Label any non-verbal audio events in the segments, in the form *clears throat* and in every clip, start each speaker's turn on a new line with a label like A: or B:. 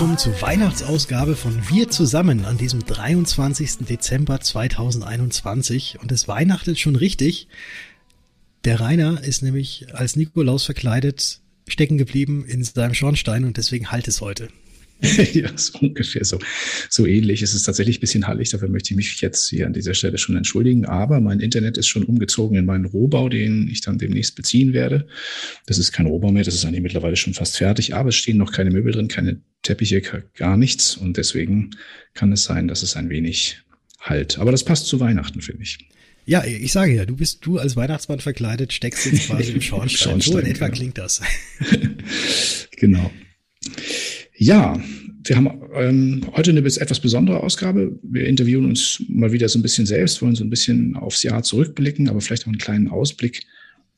A: Willkommen zur Weihnachtsausgabe von Wir zusammen an diesem 23. Dezember 2021. Und es weihnachtet schon richtig. Der Rainer ist nämlich als Nikolaus verkleidet stecken geblieben in seinem Schornstein und deswegen halt es heute. *laughs*
B: ja, so ungefähr so, so ähnlich. Es ist tatsächlich ein bisschen hallig, dafür möchte ich mich jetzt hier an dieser Stelle schon entschuldigen. Aber mein Internet ist schon umgezogen in meinen Rohbau, den ich dann demnächst beziehen werde. Das ist kein Rohbau mehr, das ist eigentlich mittlerweile schon fast fertig, aber es stehen noch keine Möbel drin, keine Teppiche, gar nichts. Und deswegen kann es sein, dass es ein wenig halt. Aber das passt zu Weihnachten, finde ich.
A: Ja, ich sage ja, du bist du als Weihnachtsmann verkleidet, steckst jetzt quasi im *laughs* Schornstein. Schornstein so in etwa genau. klingt das. *laughs*
B: genau. Ja, wir haben ähm, heute eine etwas besondere Ausgabe. Wir interviewen uns mal wieder so ein bisschen selbst, wollen so ein bisschen aufs Jahr zurückblicken, aber vielleicht auch einen kleinen Ausblick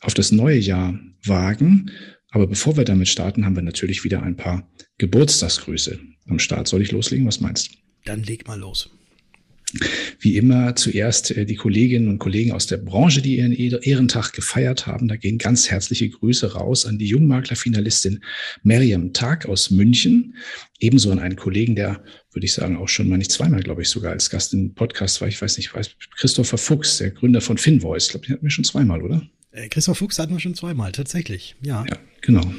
B: auf das neue Jahr wagen. Aber bevor wir damit starten, haben wir natürlich wieder ein paar Geburtstagsgrüße am Start. Soll ich loslegen? Was meinst du?
A: Dann leg mal los.
B: Wie immer zuerst äh, die Kolleginnen und Kollegen aus der Branche, die ihren Ehrentag gefeiert haben. Da gehen ganz herzliche Grüße raus an die Jungmakler-Finalistin Miriam Tag aus München. Ebenso an einen Kollegen, der, würde ich sagen, auch schon mal nicht zweimal, glaube ich, sogar als Gast im Podcast war. Ich weiß nicht, weiß, Christopher Fuchs, der Gründer von Finvoice. Ich glaube, den hatten wir schon zweimal, oder?
A: Äh, Christoph Fuchs hatten wir schon zweimal, tatsächlich, ja.
B: Ja, genau.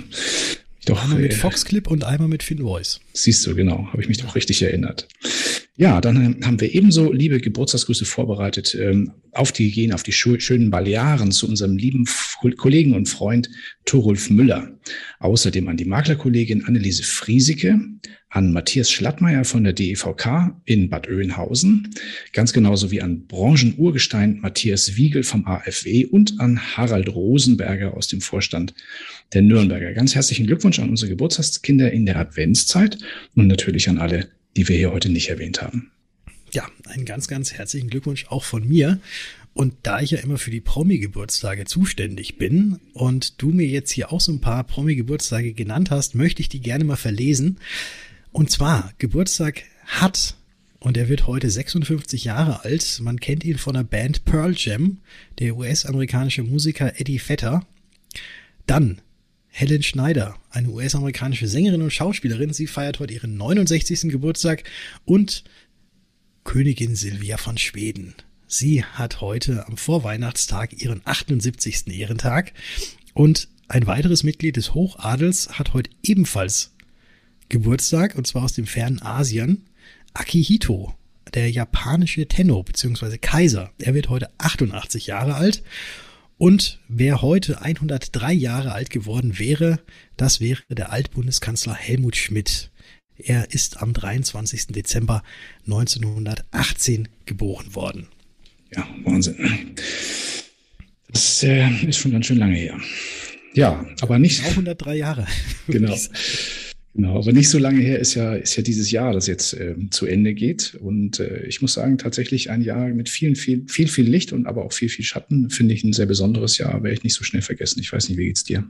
A: Doch, einmal mit äh, Foxclip und einmal mit Finvoice.
B: Siehst du, genau, habe ich mich doch richtig erinnert. Ja, dann haben wir ebenso liebe Geburtstagsgrüße vorbereitet ähm, auf die gehen auf die schönen Balearen zu unserem lieben Kollegen und Freund Torulf Müller. Außerdem an die Maklerkollegin Anneliese Friesike, an Matthias Schlattmeier von der DEVK in Bad Oeynhausen, ganz genauso wie an Branchenurgestein Matthias Wiegel vom AFW und an Harald Rosenberger aus dem Vorstand der Nürnberger. Ganz herzlichen Glückwunsch an unsere Geburtstagskinder in der Adventszeit und natürlich an alle die wir hier heute nicht erwähnt haben.
A: Ja, einen ganz, ganz herzlichen Glückwunsch auch von mir. Und da ich ja immer für die Promi-Geburtstage zuständig bin und du mir jetzt hier auch so ein paar Promi-Geburtstage genannt hast, möchte ich die gerne mal verlesen. Und zwar, Geburtstag hat, und er wird heute 56 Jahre alt, man kennt ihn von der Band Pearl Jam, der US-amerikanische Musiker Eddie Vetter. Dann Helen Schneider, eine US-amerikanische Sängerin und Schauspielerin. Sie feiert heute ihren 69. Geburtstag und Königin Silvia von Schweden. Sie hat heute am Vorweihnachtstag ihren 78. Ehrentag und ein weiteres Mitglied des Hochadels hat heute ebenfalls Geburtstag und zwar aus dem fernen Asien. Akihito, der japanische Tenno bzw. Kaiser. Er wird heute 88 Jahre alt und wer heute 103 Jahre alt geworden wäre, das wäre der Altbundeskanzler Helmut Schmidt. Er ist am 23. Dezember 1918 geboren worden.
B: Ja, Wahnsinn. Das äh, ist schon ganz schön lange her. Ja, aber nicht.
A: Auch 103 Jahre.
B: Genau. *laughs* Genau, aber nicht so lange her ist ja, ist ja dieses Jahr, das jetzt äh, zu Ende geht. Und äh, ich muss sagen, tatsächlich ein Jahr mit vielen, viel, viel, viel Licht und aber auch viel, viel Schatten, finde ich ein sehr besonderes Jahr, werde ich nicht so schnell vergessen. Ich weiß nicht, wie geht's dir?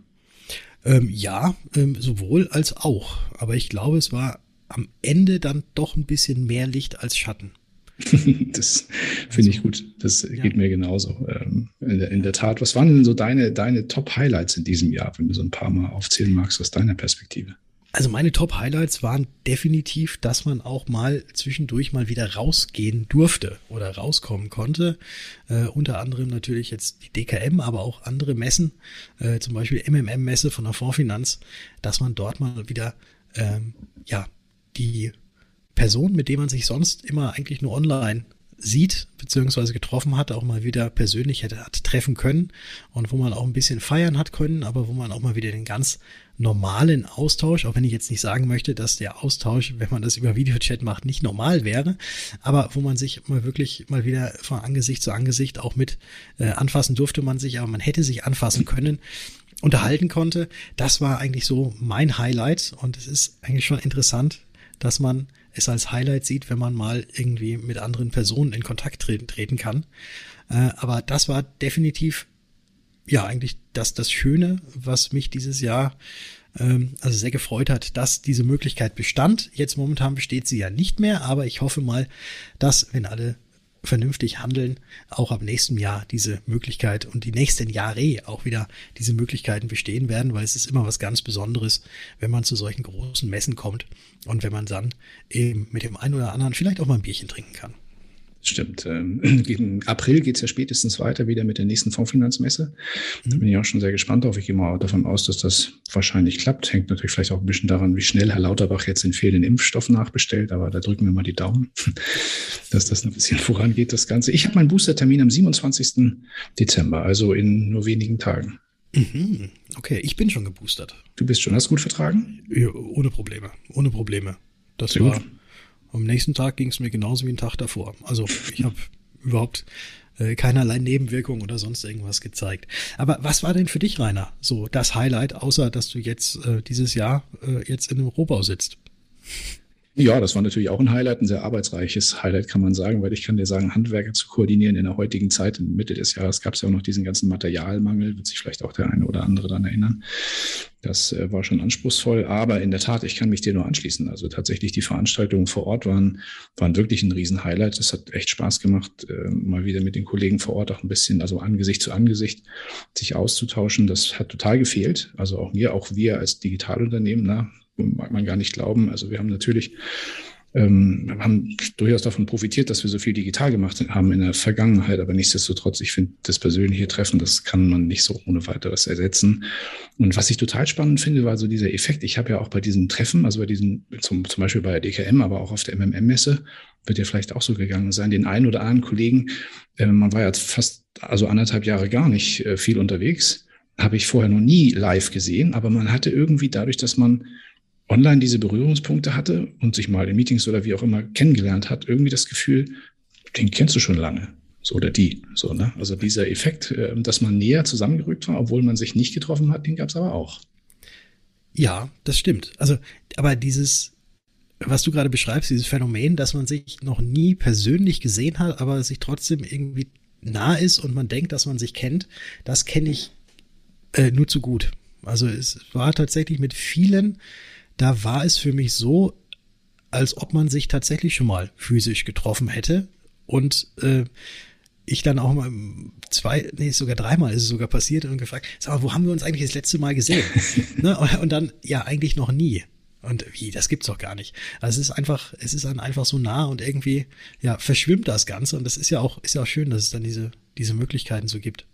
A: Ähm, ja, ähm, sowohl als auch. Aber ich glaube, es war am Ende dann doch ein bisschen mehr Licht als Schatten. *laughs*
B: das finde ich also, gut. Das ja. geht mir genauso. Ähm, in, der, in, der, Tat. Was waren denn so deine, deine Top-Highlights in diesem Jahr, wenn du so ein paar Mal aufzählen magst aus deiner Perspektive?
A: Also meine Top-Highlights waren definitiv, dass man auch mal zwischendurch mal wieder rausgehen durfte oder rauskommen konnte. Äh, unter anderem natürlich jetzt die DKM, aber auch andere Messen, äh, zum Beispiel MMM-Messe von der Fondsfinanz, dass man dort mal wieder ähm, ja die Person, mit dem man sich sonst immer eigentlich nur online sieht, beziehungsweise getroffen hat, auch mal wieder persönlich hätte hat treffen können und wo man auch ein bisschen feiern hat können, aber wo man auch mal wieder den ganz normalen Austausch, auch wenn ich jetzt nicht sagen möchte, dass der Austausch, wenn man das über Videochat macht, nicht normal wäre, aber wo man sich mal wirklich mal wieder von Angesicht zu Angesicht auch mit äh, anfassen durfte man sich, aber man hätte sich anfassen können unterhalten konnte. Das war eigentlich so mein Highlight und es ist eigentlich schon interessant, dass man es als Highlight sieht, wenn man mal irgendwie mit anderen Personen in Kontakt treten, treten kann. Äh, aber das war definitiv ja eigentlich das, das Schöne, was mich dieses Jahr ähm, also sehr gefreut hat, dass diese Möglichkeit bestand. Jetzt momentan besteht sie ja nicht mehr, aber ich hoffe mal, dass, wenn alle vernünftig handeln, auch ab nächstem Jahr diese Möglichkeit und die nächsten Jahre auch wieder diese Möglichkeiten bestehen werden, weil es ist immer was ganz Besonderes, wenn man zu solchen großen Messen kommt und wenn man dann eben mit dem einen oder anderen vielleicht auch mal ein Bierchen trinken kann.
B: Stimmt. Ähm, *clears throat* Im April geht es ja spätestens weiter wieder mit der nächsten Fondsfinanzmesse. Da bin ich auch schon sehr gespannt drauf. Ich gehe mal davon aus, dass das wahrscheinlich klappt. Hängt natürlich vielleicht auch ein bisschen daran, wie schnell Herr Lauterbach jetzt den fehlenden Impfstoff nachbestellt. Aber da drücken wir mal die Daumen, *laughs* dass das ein bisschen vorangeht, das Ganze. Ich habe meinen Boostertermin am 27. Dezember, also in nur wenigen Tagen.
A: Mhm. Okay, ich bin schon geboostert.
B: Du bist schon, hast gut vertragen?
A: Ja, ohne Probleme, ohne Probleme. Das sehr war gut. Am nächsten Tag ging es mir genauso wie einen Tag davor. Also ich habe *laughs* überhaupt äh, keinerlei Nebenwirkungen oder sonst irgendwas gezeigt. Aber was war denn für dich, Rainer, so das Highlight, außer dass du jetzt äh, dieses Jahr äh, jetzt in einem Rohbau sitzt?
B: Ja, das war natürlich auch ein Highlight, ein sehr arbeitsreiches Highlight, kann man sagen, weil ich kann dir sagen, Handwerker zu koordinieren in der heutigen Zeit, in Mitte des Jahres gab es ja auch noch diesen ganzen Materialmangel, wird sich vielleicht auch der eine oder andere daran erinnern. Das äh, war schon anspruchsvoll, aber in der Tat, ich kann mich dir nur anschließen. Also tatsächlich die Veranstaltungen vor Ort waren, waren wirklich ein Riesenhighlight. Es hat echt Spaß gemacht, äh, mal wieder mit den Kollegen vor Ort auch ein bisschen, also Angesicht zu Angesicht, sich auszutauschen. Das hat total gefehlt. Also auch mir, auch wir als Digitalunternehmen, na, mag man gar nicht glauben. Also wir haben natürlich ähm, haben durchaus davon profitiert, dass wir so viel digital gemacht haben in der Vergangenheit. Aber nichtsdestotrotz, ich finde, das persönliche Treffen, das kann man nicht so ohne weiteres ersetzen. Und was ich total spannend finde, war so dieser Effekt. Ich habe ja auch bei diesem Treffen, also bei diesem, zum, zum Beispiel bei der DKM, aber auch auf der MMM-Messe, wird ja vielleicht auch so gegangen sein, den einen oder anderen Kollegen, äh, man war ja fast, also anderthalb Jahre gar nicht äh, viel unterwegs, habe ich vorher noch nie live gesehen, aber man hatte irgendwie dadurch, dass man online diese Berührungspunkte hatte und sich mal in Meetings oder wie auch immer kennengelernt hat, irgendwie das Gefühl, den kennst du schon lange. So oder die. So, ne? Also dieser Effekt, äh, dass man näher zusammengerückt war, obwohl man sich nicht getroffen hat, den gab es aber auch.
A: Ja, das stimmt. Also, aber dieses, was du gerade beschreibst, dieses Phänomen, dass man sich noch nie persönlich gesehen hat, aber sich trotzdem irgendwie nah ist und man denkt, dass man sich kennt, das kenne ich äh, nur zu gut. Also es war tatsächlich mit vielen da war es für mich so, als ob man sich tatsächlich schon mal physisch getroffen hätte und äh, ich dann auch mal zwei, nee, sogar dreimal ist es sogar passiert und gefragt, sag mal, wo haben wir uns eigentlich das letzte Mal gesehen? *laughs* ne? und, dann, ja, eigentlich noch nie. Und wie, das gibt's doch gar nicht. Also es ist einfach, es ist dann einfach so nah und irgendwie, ja, verschwimmt das Ganze. Und das ist ja auch, ist ja auch schön, dass es dann diese, diese Möglichkeiten so gibt.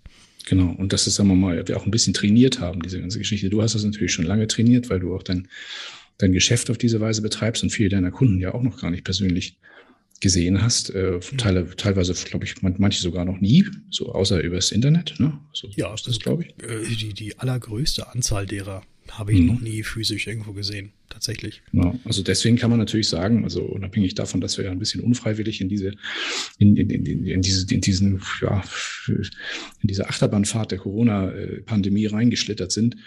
B: Genau. Und das ist, sagen wir mal, wir auch ein bisschen trainiert haben, diese ganze Geschichte. Du hast das natürlich schon lange trainiert, weil du auch dein, dein Geschäft auf diese Weise betreibst und viele deiner Kunden ja auch noch gar nicht persönlich gesehen hast. Äh, mhm. teile, teilweise, glaube ich, manche sogar noch nie, so außer übers Internet. Ne?
A: So ja, das, das glaube ich. Äh, die, die allergrößte Anzahl derer habe ich mhm. noch nie physisch irgendwo gesehen, tatsächlich.
B: Ja, also deswegen kann man natürlich sagen, also unabhängig davon, dass wir ja ein bisschen unfreiwillig in diese, in, in, in, in diese, in diesen, ja, in diese Achterbahnfahrt der Corona-Pandemie reingeschlittert sind,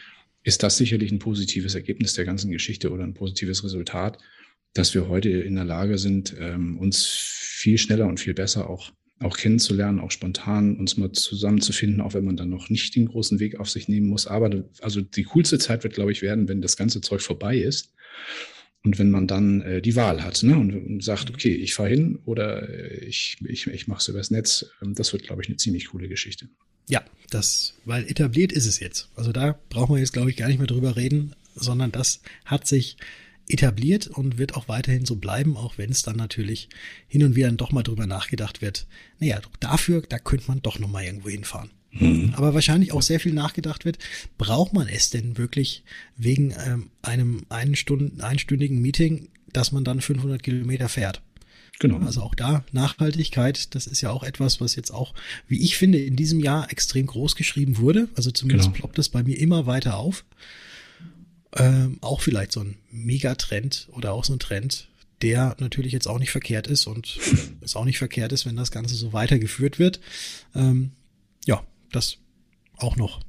B: ist das sicherlich ein positives Ergebnis der ganzen Geschichte oder ein positives Resultat, dass wir heute in der Lage sind, ähm, uns viel schneller und viel besser auch auch kennenzulernen, auch spontan uns mal zusammenzufinden, auch wenn man dann noch nicht den großen Weg auf sich nehmen muss. Aber also die coolste Zeit wird, glaube ich, werden, wenn das ganze Zeug vorbei ist und wenn man dann äh, die Wahl hat ne? und, und sagt, mhm. okay, ich fahre hin oder äh, ich, ich, ich mache es übers Netz. Ähm, das wird, glaube ich, eine ziemlich coole Geschichte.
A: Ja, das, weil etabliert ist es jetzt. Also da brauchen wir jetzt, glaube ich, gar nicht mehr drüber reden, sondern das hat sich etabliert und wird auch weiterhin so bleiben, auch wenn es dann natürlich hin und wieder doch mal drüber nachgedacht wird. Naja, dafür, da könnte man doch noch mal irgendwo hinfahren. Mhm. Aber wahrscheinlich auch sehr viel nachgedacht wird, braucht man es denn wirklich wegen ähm, einem einen Stunden, einstündigen Meeting, dass man dann 500 Kilometer fährt? Genau. Also auch da Nachhaltigkeit, das ist ja auch etwas, was jetzt auch, wie ich finde, in diesem Jahr extrem groß geschrieben wurde. Also zumindest genau. ploppt es bei mir immer weiter auf. Ähm, auch vielleicht so ein Megatrend oder auch so ein Trend, der natürlich jetzt auch nicht verkehrt ist und *laughs* es auch nicht verkehrt ist, wenn das Ganze so weitergeführt wird. Ähm, ja, das auch noch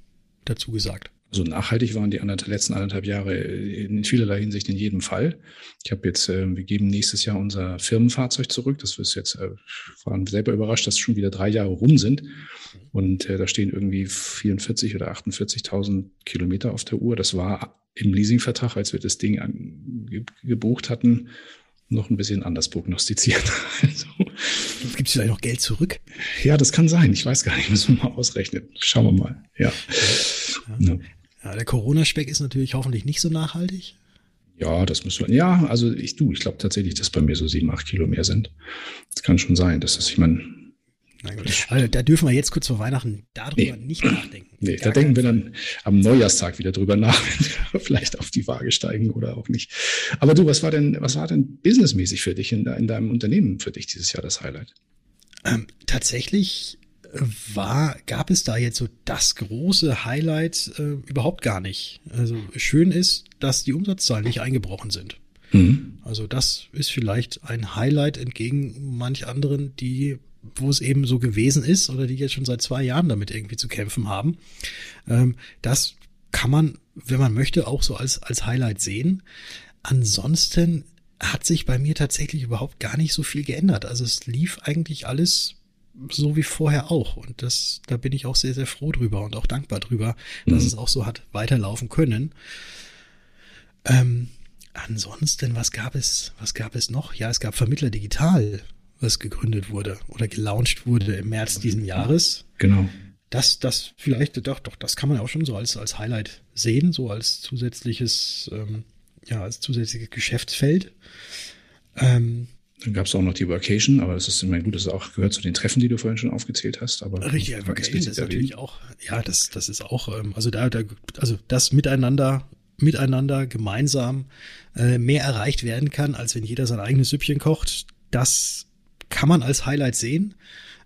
A: dazu gesagt.
B: Also nachhaltig waren die anderthalb, letzten anderthalb Jahre in vielerlei Hinsicht in jedem Fall. Ich habe jetzt, äh, wir geben nächstes Jahr unser Firmenfahrzeug zurück. Das ist jetzt, äh, waren selber überrascht, dass schon wieder drei Jahre rum sind. Und äh, da stehen irgendwie 44 oder 48.000 Kilometer auf der Uhr. Das war im Leasingvertrag, als wir das Ding an, ge, gebucht hatten, noch ein bisschen anders prognostizieren. *laughs* Also,
A: Gibt es vielleicht noch Geld zurück?
B: Ja, das kann sein. Ich weiß gar nicht. Müssen wir mal ausrechnen. Schauen wir mal. Ja.
A: ja. ja der Corona-Speck ist natürlich hoffentlich nicht so nachhaltig.
B: Ja, das müssen wir. Ja, also ich du, ich glaube tatsächlich, dass bei mir so sieben, acht Kilo mehr sind. Das kann schon sein, dass das, ich meine.
A: Also da dürfen wir jetzt kurz vor Weihnachten darüber nee. nicht nachdenken.
B: Nee, da denken wir dann am Neujahrstag wieder drüber nach, wenn wir *laughs* vielleicht auf die Waage steigen oder auch nicht. Aber du, was war denn, was war denn businessmäßig für dich in, in deinem Unternehmen für dich dieses Jahr das Highlight?
A: Ähm, tatsächlich war, gab es da jetzt so das große Highlight äh, überhaupt gar nicht. Also schön ist, dass die Umsatzzahlen nicht eingebrochen sind. Mhm. Also das ist vielleicht ein Highlight entgegen manch anderen, die, wo es eben so gewesen ist oder die jetzt schon seit zwei Jahren damit irgendwie zu kämpfen haben. Ähm, das kann man, wenn man möchte, auch so als, als Highlight sehen. Ansonsten hat sich bei mir tatsächlich überhaupt gar nicht so viel geändert. Also es lief eigentlich alles so wie vorher auch. Und das, da bin ich auch sehr, sehr froh drüber und auch dankbar drüber, dass mhm. es auch so hat weiterlaufen können. Ähm, ansonsten, was gab es, was gab es noch? Ja, es gab Vermittler Digital, was gegründet wurde oder gelauncht wurde im März diesen Jahres.
B: Genau.
A: Das, das vielleicht, doch, doch, das kann man auch schon so als, als Highlight sehen, so als zusätzliches, ähm, ja, als zusätzliches Geschäftsfeld.
B: Ähm, dann gab es auch noch die Vacation, aber das ist immer gut, das auch gehört zu den Treffen, die du vorhin schon aufgezählt hast. Aber
A: richtig, Vacation ist natürlich auch, ja, das, das ist auch, ähm, also da, da, also das miteinander, miteinander gemeinsam äh, mehr erreicht werden kann, als wenn jeder sein eigenes Süppchen kocht. Das kann man als Highlight sehen.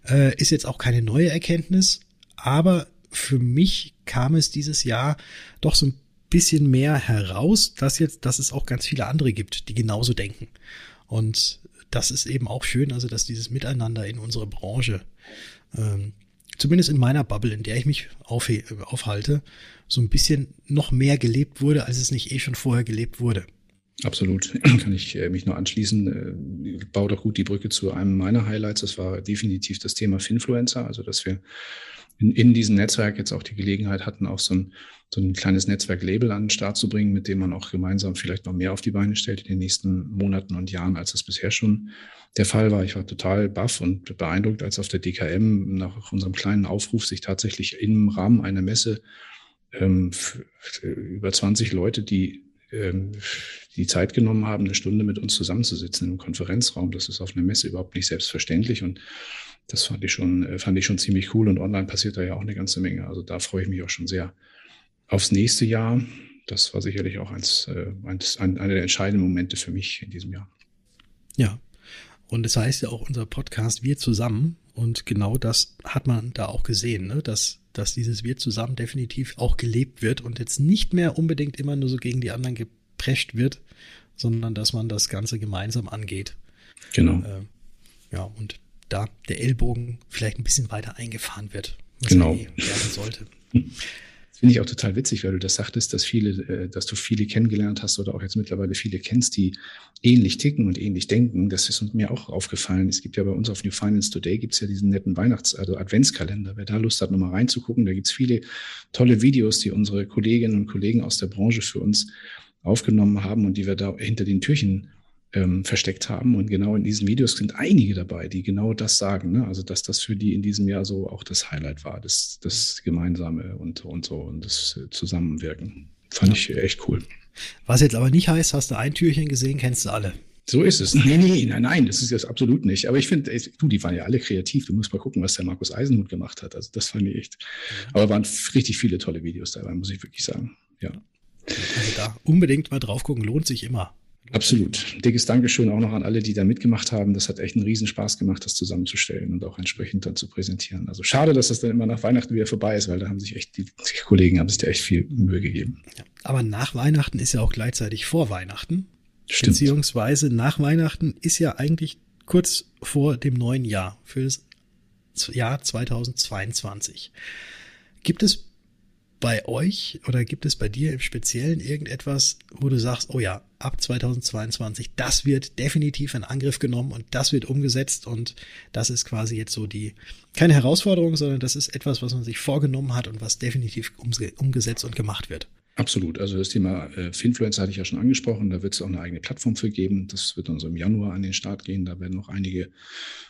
A: Äh, ist jetzt auch keine neue Erkenntnis, aber für mich kam es dieses Jahr doch so ein bisschen mehr heraus, dass jetzt, dass es auch ganz viele andere gibt, die genauso denken. Und das ist eben auch schön, also dass dieses Miteinander in unserer Branche, ähm, zumindest in meiner Bubble, in der ich mich auf, aufhalte, so ein bisschen noch mehr gelebt wurde, als es nicht eh schon vorher gelebt wurde.
B: Absolut, *clears throat* kann ich äh, mich nur anschließen. Ich äh, baue doch gut die Brücke zu einem meiner Highlights. Das war definitiv das Thema Finfluencer, also dass wir in, in diesem Netzwerk jetzt auch die Gelegenheit hatten, auch so ein, so ein kleines Netzwerk-Label an den Start zu bringen, mit dem man auch gemeinsam vielleicht noch mehr auf die Beine stellt in den nächsten Monaten und Jahren, als das bisher schon der Fall war. Ich war total baff und beeindruckt, als auf der DKM nach unserem kleinen Aufruf sich tatsächlich im Rahmen einer Messe ähm, über 20 Leute, die ähm, die Zeit genommen haben, eine Stunde mit uns zusammenzusitzen im Konferenzraum. Das ist auf einer Messe überhaupt nicht selbstverständlich und das fand ich schon, äh, fand ich schon ziemlich cool und online passiert da ja auch eine ganze Menge. Also da freue ich mich auch schon sehr aufs nächste Jahr. Das war sicherlich auch eins, äh, eins, ein, einer der entscheidenden Momente für mich in diesem Jahr.
A: Ja. Und es das heißt ja auch unser Podcast Wir zusammen. Und genau das hat man da auch gesehen, ne? dass, dass dieses Wir zusammen definitiv auch gelebt wird und jetzt nicht mehr unbedingt immer nur so gegen die anderen geprescht wird, sondern dass man das Ganze gemeinsam angeht.
B: Genau.
A: Äh, ja, und da der Ellbogen vielleicht ein bisschen weiter eingefahren wird.
B: Was genau. Eh werden sollte. *laughs* Finde ich auch total witzig, weil du das sagtest, dass viele, äh, dass du viele kennengelernt hast oder auch jetzt mittlerweile viele kennst, die ähnlich ticken und ähnlich denken. Das ist mir auch aufgefallen. Es gibt ja bei uns auf New Finance Today gibt es ja diesen netten Weihnachts-, also Adventskalender. Wer da Lust hat, nochmal reinzugucken, da gibt es viele tolle Videos, die unsere Kolleginnen und Kollegen aus der Branche für uns aufgenommen haben und die wir da hinter den Türchen ähm, versteckt haben. Und genau in diesen Videos sind einige dabei, die genau das sagen. Ne? Also, dass das für die in diesem Jahr so auch das Highlight war, das, das Gemeinsame und, und so und das Zusammenwirken. Fand ja. ich echt cool.
A: Was jetzt aber nicht heißt, hast du ein Türchen gesehen, kennst du alle.
B: So ist es. Nee, nee, nein, nein, das ist jetzt absolut nicht. Aber ich finde, du, die waren ja alle kreativ. Du musst mal gucken, was der Markus Eisenhut gemacht hat. Also das fand ich echt. Aber waren richtig viele tolle Videos dabei, muss ich wirklich sagen. Ja.
A: Also da unbedingt mal drauf gucken, lohnt sich immer.
B: Absolut. Dickes Dankeschön auch noch an alle, die da mitgemacht haben. Das hat echt einen Riesenspaß gemacht, das zusammenzustellen und auch entsprechend dann zu präsentieren. Also schade, dass das dann immer nach Weihnachten wieder vorbei ist, weil da haben sich echt die Kollegen haben sich da echt viel Mühe gegeben.
A: Aber nach Weihnachten ist ja auch gleichzeitig vor Weihnachten.
B: Stimmt.
A: Beziehungsweise nach Weihnachten ist ja eigentlich kurz vor dem neuen Jahr für das Jahr 2022. Gibt es bei euch oder gibt es bei dir im Speziellen irgendetwas, wo du sagst, oh ja, ab 2022, das wird definitiv in Angriff genommen und das wird umgesetzt und das ist quasi jetzt so die, keine Herausforderung, sondern das ist etwas, was man sich vorgenommen hat und was definitiv umgesetzt und gemacht wird.
B: Absolut. Also das Thema äh, Finfluencer hatte ich ja schon angesprochen. Da wird es auch eine eigene Plattform für geben. Das wird dann so im Januar an den Start gehen. Da werden noch einige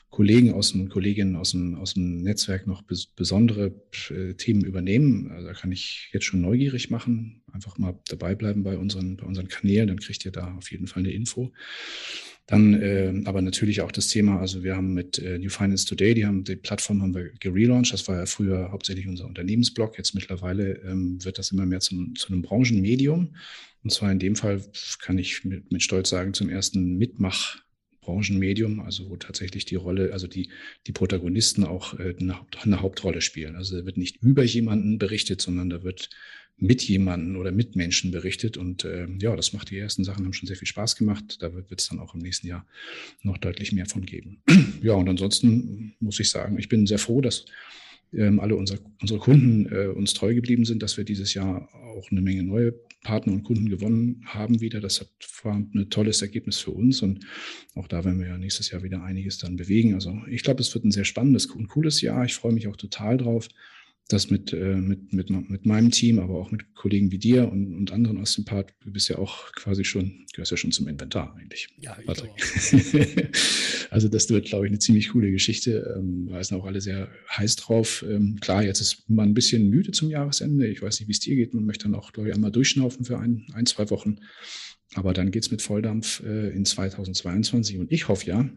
B: Kollegen aus dem Kolleginnen aus dem, aus dem Netzwerk noch bes besondere äh, Themen übernehmen. Also da kann ich jetzt schon neugierig machen. Einfach mal dabei bleiben bei unseren, bei unseren Kanälen. Dann kriegt ihr da auf jeden Fall eine Info. Dann äh, aber natürlich auch das Thema, also wir haben mit äh, New Finance Today, die haben die Plattform haben wir gelauncht. Das war ja früher hauptsächlich unser Unternehmensblog. Jetzt mittlerweile ähm, wird das immer mehr zum, zu einem Branchenmedium. Und zwar in dem Fall kann ich mit, mit Stolz sagen, zum ersten Mitmach Branchenmedium, also wo tatsächlich die Rolle, also die, die Protagonisten auch äh, eine, eine Hauptrolle spielen. Also da wird nicht über jemanden berichtet, sondern da wird mit jemanden oder mit Menschen berichtet. Und äh, ja, das macht die ersten Sachen, haben schon sehr viel Spaß gemacht. Da wird es dann auch im nächsten Jahr noch deutlich mehr von geben. *clears throat* ja, und ansonsten muss ich sagen, ich bin sehr froh, dass ähm, alle unser, unsere Kunden äh, uns treu geblieben sind, dass wir dieses Jahr auch eine Menge neue Partner und Kunden gewonnen haben wieder. Das hat, war ein tolles Ergebnis für uns und auch da werden wir ja nächstes Jahr wieder einiges dann bewegen. Also ich glaube, es wird ein sehr spannendes und cooles Jahr. Ich freue mich auch total drauf das mit, äh, mit, mit, mit meinem Team, aber auch mit Kollegen wie dir und, und anderen aus dem Part. Du bist ja auch quasi schon, gehörst ja schon zum Inventar eigentlich. Ja, ich *laughs* also das wird, glaube ich, eine ziemlich coole Geschichte. Ähm, da sind auch alle sehr heiß drauf. Ähm, klar, jetzt ist man ein bisschen müde zum Jahresende. Ich weiß nicht, wie es dir geht. Man möchte dann auch, glaube ich, einmal durchschnaufen für ein, ein zwei Wochen. Aber dann geht's mit Volldampf äh, in 2022 und ich hoffe ja,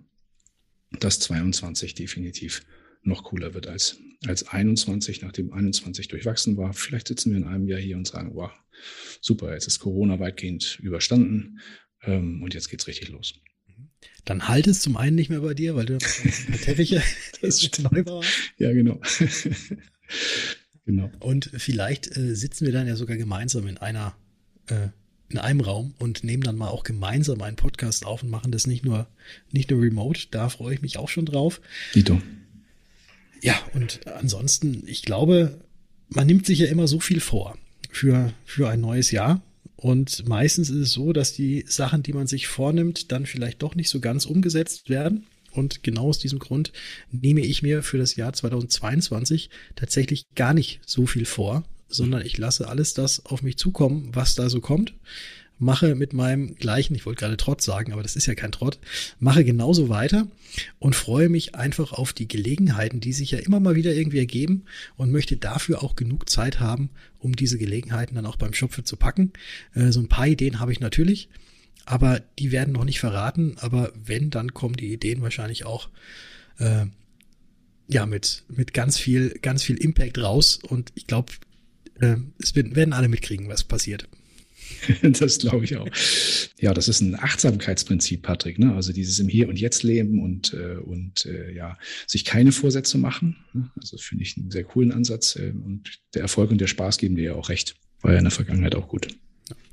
B: dass 22 definitiv noch cooler wird als, als 21, nachdem 21 durchwachsen war. Vielleicht sitzen wir in einem Jahr hier und sagen, wow, super, jetzt ist Corona weitgehend überstanden ähm, und jetzt geht's richtig los.
A: Dann halt es zum einen nicht mehr bei dir, weil du Teppiche *laughs* *laughs*
B: das neu war. Ja, genau. *laughs*
A: genau. Und vielleicht äh, sitzen wir dann ja sogar gemeinsam in einer äh, in einem Raum und nehmen dann mal auch gemeinsam einen Podcast auf und machen das nicht nur nicht nur remote. Da freue ich mich auch schon drauf.
B: Dito.
A: Ja, und ansonsten, ich glaube, man nimmt sich ja immer so viel vor für, für ein neues Jahr. Und meistens ist es so, dass die Sachen, die man sich vornimmt, dann vielleicht doch nicht so ganz umgesetzt werden. Und genau aus diesem Grund nehme ich mir für das Jahr 2022 tatsächlich gar nicht so viel vor, sondern ich lasse alles das auf mich zukommen, was da so kommt mache mit meinem gleichen, ich wollte gerade Trott sagen, aber das ist ja kein Trott, mache genauso weiter und freue mich einfach auf die Gelegenheiten, die sich ja immer mal wieder irgendwie ergeben und möchte dafür auch genug Zeit haben, um diese Gelegenheiten dann auch beim Schopfe zu packen. Äh, so ein paar Ideen habe ich natürlich, aber die werden noch nicht verraten. Aber wenn, dann kommen die Ideen wahrscheinlich auch äh, ja mit mit ganz viel ganz viel Impact raus und ich glaube, äh, es werden alle mitkriegen, was passiert. *laughs*
B: das glaube ich auch. Ja, das ist ein Achtsamkeitsprinzip, Patrick. Ne? Also dieses im Hier und Jetzt leben und, äh, und äh, ja, sich keine Vorsätze machen. Ne? Also finde ich einen sehr coolen Ansatz. Äh, und der Erfolg und der Spaß geben dir ja auch recht. War ja in der Vergangenheit auch gut.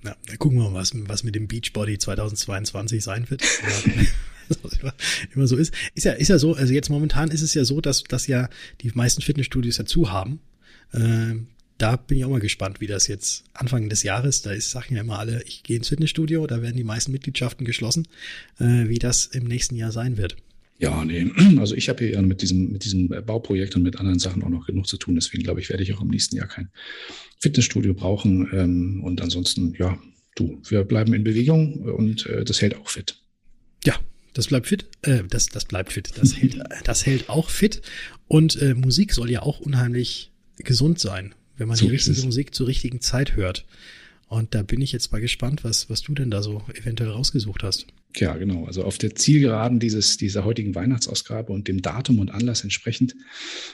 A: Ja, dann gucken wir mal, was, was mit dem Beachbody 2022 sein wird. Ja. *laughs* immer so ist. Ist ja, ist ja so, also jetzt momentan ist es ja so, dass, dass ja die meisten Fitnessstudios dazu haben. Äh, da bin ich auch mal gespannt, wie das jetzt Anfang des Jahres, da ist, sagen ja immer alle, ich gehe ins Fitnessstudio, da werden die meisten Mitgliedschaften geschlossen, äh, wie das im nächsten Jahr sein wird.
B: Ja, nee, *clears throat* also ich habe hier mit diesem, mit diesem Bauprojekt und mit anderen Sachen auch noch genug zu tun. Deswegen glaube ich, werde ich auch im nächsten Jahr kein Fitnessstudio brauchen. Ähm, und ansonsten, ja, du, wir bleiben in Bewegung und äh, das hält auch fit.
A: Ja, das bleibt fit. Äh, das, das bleibt fit. Das hält, *laughs* das hält auch fit. Und äh, Musik soll ja auch unheimlich gesund sein wenn man so die richtige Musik zur richtigen Zeit hört. Und da bin ich jetzt mal gespannt, was, was du denn da so eventuell rausgesucht hast.
B: Ja, genau. Also auf der Zielgeraden dieses, dieser heutigen Weihnachtsausgabe und dem Datum und Anlass entsprechend,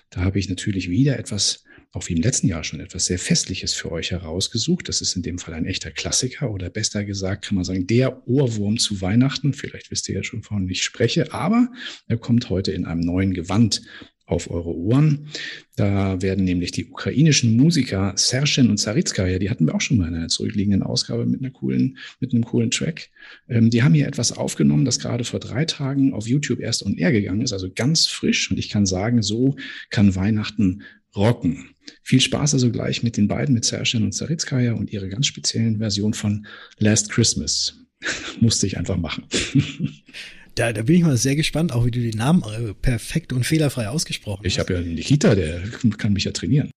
B: da habe ich natürlich wieder etwas, auch wie im letzten Jahr schon, etwas sehr Festliches für euch herausgesucht. Das ist in dem Fall ein echter Klassiker oder besser gesagt kann man sagen, der Ohrwurm zu Weihnachten. Vielleicht wisst ihr ja schon, von ich spreche, aber er kommt heute in einem neuen Gewand auf eure Ohren. Da werden nämlich die ukrainischen Musiker Sershin und Saritskaya, die hatten wir auch schon mal in einer zurückliegenden Ausgabe mit einer coolen, mit einem coolen Track. Ähm, die haben hier etwas aufgenommen, das gerade vor drei Tagen auf YouTube erst on air gegangen ist, also ganz frisch. Und ich kann sagen, so kann Weihnachten rocken. Viel Spaß also gleich mit den beiden, mit Sershin und Saritskaya und ihrer ganz speziellen Version von Last Christmas. *laughs* Musste ich einfach machen. *laughs*
A: Da, da bin ich mal sehr gespannt, auch wie du den Namen äh, perfekt und fehlerfrei ausgesprochen
B: ich hast. Ich habe ja Nikita, der kann mich ja trainieren.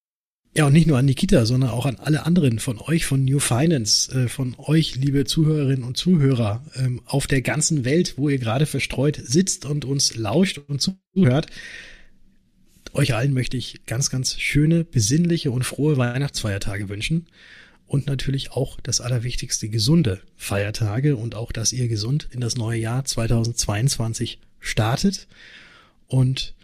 A: Ja, und nicht nur an Nikita, sondern auch an alle anderen von euch, von New Finance, äh, von euch, liebe Zuhörerinnen und Zuhörer, ähm, auf der ganzen Welt, wo ihr gerade verstreut sitzt und uns lauscht und zuhört. Euch allen möchte ich ganz, ganz schöne, besinnliche und frohe Weihnachtsfeiertage wünschen. Und natürlich auch das Allerwichtigste, gesunde Feiertage und auch, dass ihr gesund in das neue Jahr 2022 startet. Und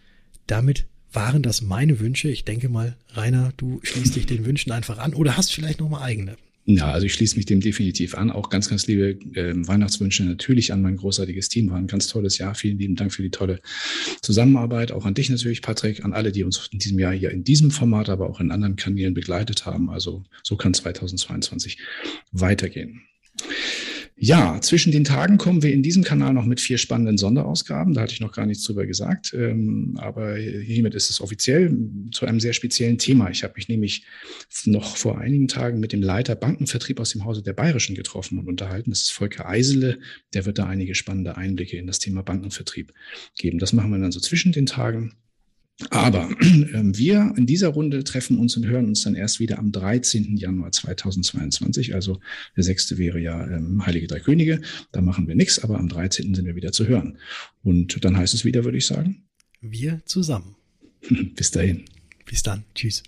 A: damit waren das meine Wünsche. Ich denke mal, Rainer, du schließt dich den Wünschen einfach an oder hast vielleicht noch mal eigene.
B: Ja, also ich schließe mich dem definitiv an. Auch ganz, ganz liebe äh, Weihnachtswünsche natürlich an mein großartiges Team. War ein ganz tolles Jahr. Vielen lieben Dank für die tolle Zusammenarbeit. Auch an dich natürlich, Patrick, an alle, die uns in diesem Jahr hier in diesem Format, aber auch in anderen Kanälen begleitet haben. Also so kann 2022 weitergehen. Ja, zwischen den Tagen kommen wir in diesem Kanal noch mit vier spannenden Sonderausgaben. Da hatte ich noch gar nichts drüber gesagt. Ähm, aber hiermit ist es offiziell zu einem sehr speziellen Thema. Ich habe mich nämlich noch vor einigen Tagen mit dem Leiter Bankenvertrieb aus dem Hause der Bayerischen getroffen und unterhalten. Das ist Volker Eisele. Der wird da einige spannende Einblicke in das Thema Bankenvertrieb geben. Das machen wir dann so zwischen den Tagen. Aber *clears throat* äh, wir in dieser Runde treffen uns und hören uns dann erst wieder am 13. Januar 2022. Also der sechste wäre ja ähm, Heilige Drei Könige. Da machen wir nichts, aber am 13. sind wir wieder zu hören. Und dann heißt es wieder, würde ich sagen.
A: Wir zusammen. *laughs*
B: Bis dahin.
A: Bis dann. Tschüss.